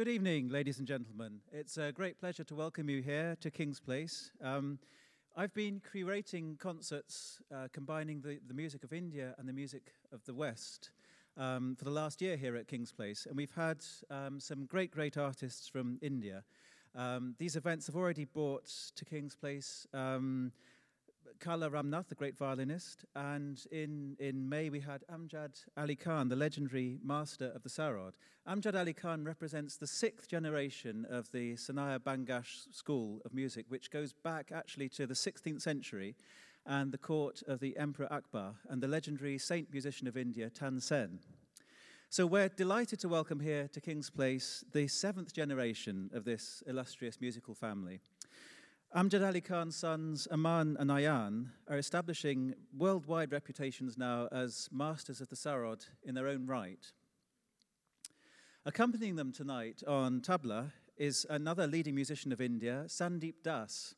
Good evening, ladies and gentlemen. It's a great pleasure to welcome you here to King's Place. Um, I've been curating concerts uh, combining the, the music of India and the music of the West um, for the last year here at King's Place, and we've had um, some great, great artists from India. Um, these events have already brought to King's Place um, Kala Ramnath, the great violinist, and in, in May we had Amjad Ali Khan, the legendary master of the Sarod. Amjad Ali Khan represents the sixth generation of the Senia Bangash school of music, which goes back actually to the 16th century and the court of the Emperor Akbar and the legendary saint musician of India, Tansen. So we're delighted to welcome here to King's Place the seventh generation of this illustrious musical family. Amjad Ali Khan's sons Amaan and Ayaan are establishing worldwide reputations now as masters of the sarod in their own right. Accompanying them tonight on tabla is another leading musician of India, Sandeep Das.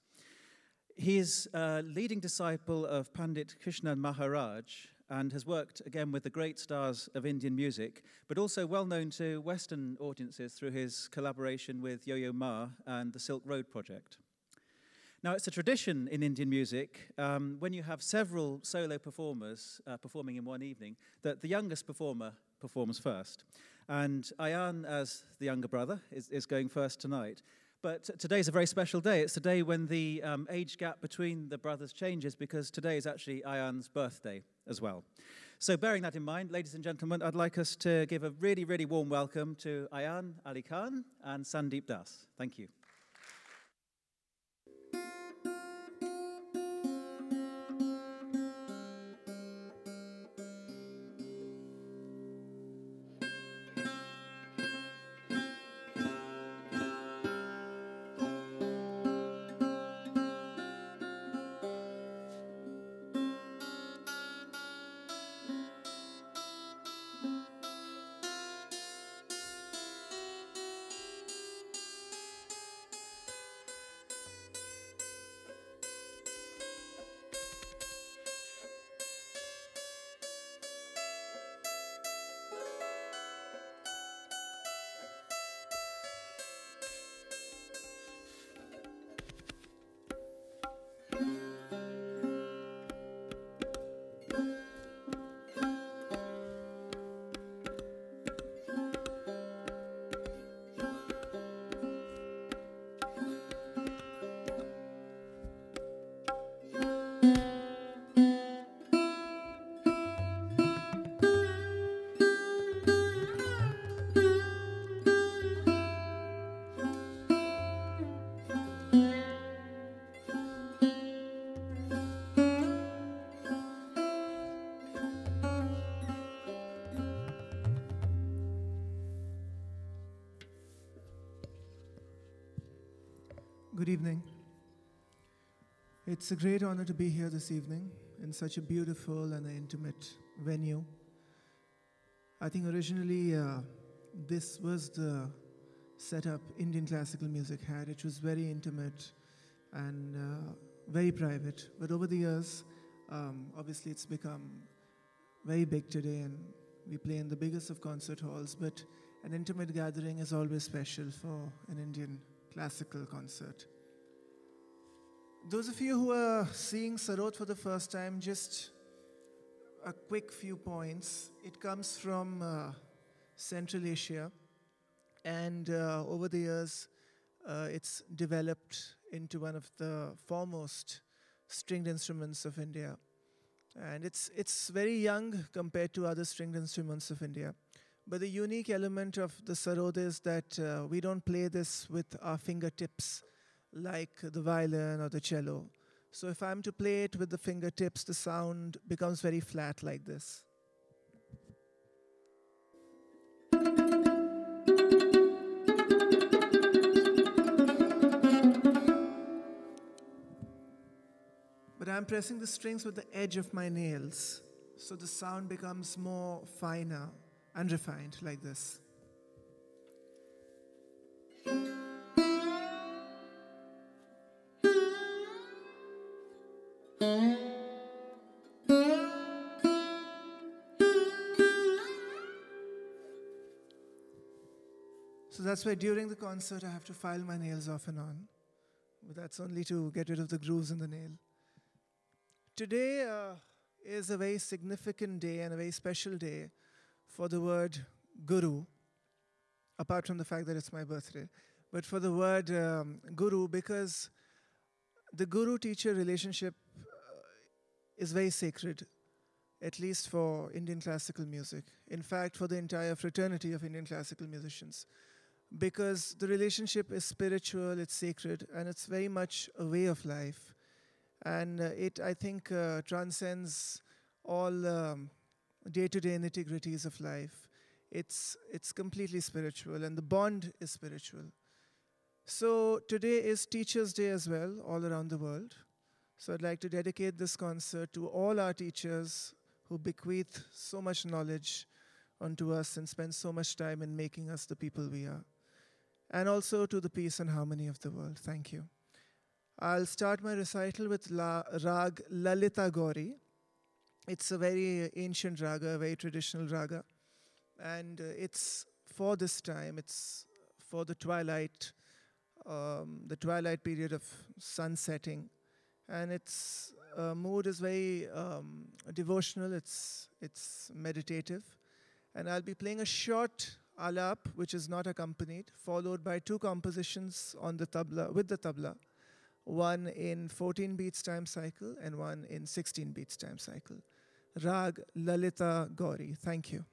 He is a leading disciple of Pandit Kishan Maharaj and has worked again with the great stars of Indian music, but also well known to Western audiences through his collaboration with Yo Yo Ma and the Silk Road Project. Now, it's a tradition in Indian music um, when you have several solo performers uh, performing in one evening that the youngest performer performs first. And Ayaan, as the younger brother, is, is going first tonight. But today's a very special day. It's the day when the um, age gap between the brothers changes because today is actually Ayaan's birthday as well. So, bearing that in mind, ladies and gentlemen, I'd like us to give a really, really warm welcome to Ayaan Ali Khan and Sandeep Das. Thank you. Good evening. It's a great honor to be here this evening in such a beautiful and intimate venue. I think originally uh, this was the setup Indian classical music had. It was very intimate and uh, very private. But over the years, um, obviously, it's become very big today, and we play in the biggest of concert halls. But an intimate gathering is always special for an Indian classical concert. Those of you who are seeing Sarod for the first time, just a quick few points. It comes from uh, Central Asia, and uh, over the years, uh, it's developed into one of the foremost stringed instruments of India. And it's, it's very young compared to other stringed instruments of India. But the unique element of the sarod is that uh, we don't play this with our fingertips like the violin or the cello. So if I'm to play it with the fingertips, the sound becomes very flat like this. But I'm pressing the strings with the edge of my nails, so the sound becomes more finer and refined like this. So that's why during the concert I have to file my nails off and on. But that's only to get rid of the grooves in the nail. Today uh, is a very significant day and a very special day for the word guru, apart from the fact that it's my birthday, but for the word um, guru because the guru teacher relationship uh, is very sacred, at least for Indian classical music. In fact, for the entire fraternity of Indian classical musicians because the relationship is spiritual, it's sacred, and it's very much a way of life. And uh, it, I think, uh, transcends all day to day nitty gritties of life. It's, it's completely spiritual, and the bond is spiritual. So, today is Teachers' Day as well, all around the world. So, I'd like to dedicate this concert to all our teachers who bequeath so much knowledge onto us and spend so much time in making us the people we are and also to the peace and harmony of the world. Thank you. I'll start my recital with La, Rag Lalita Gauri. It's a very ancient raga, a very traditional raga, and uh, it's for this time. It's for the twilight, um, the twilight period of sun setting, and its uh, mood is very um, devotional. It's it's meditative, and I'll be playing a short alap, which is not accompanied, followed by two compositions on the tabla with the tabla, one in 14 beats time cycle and one in 16 beats time cycle. Rag Lalita Gauri. Thank you.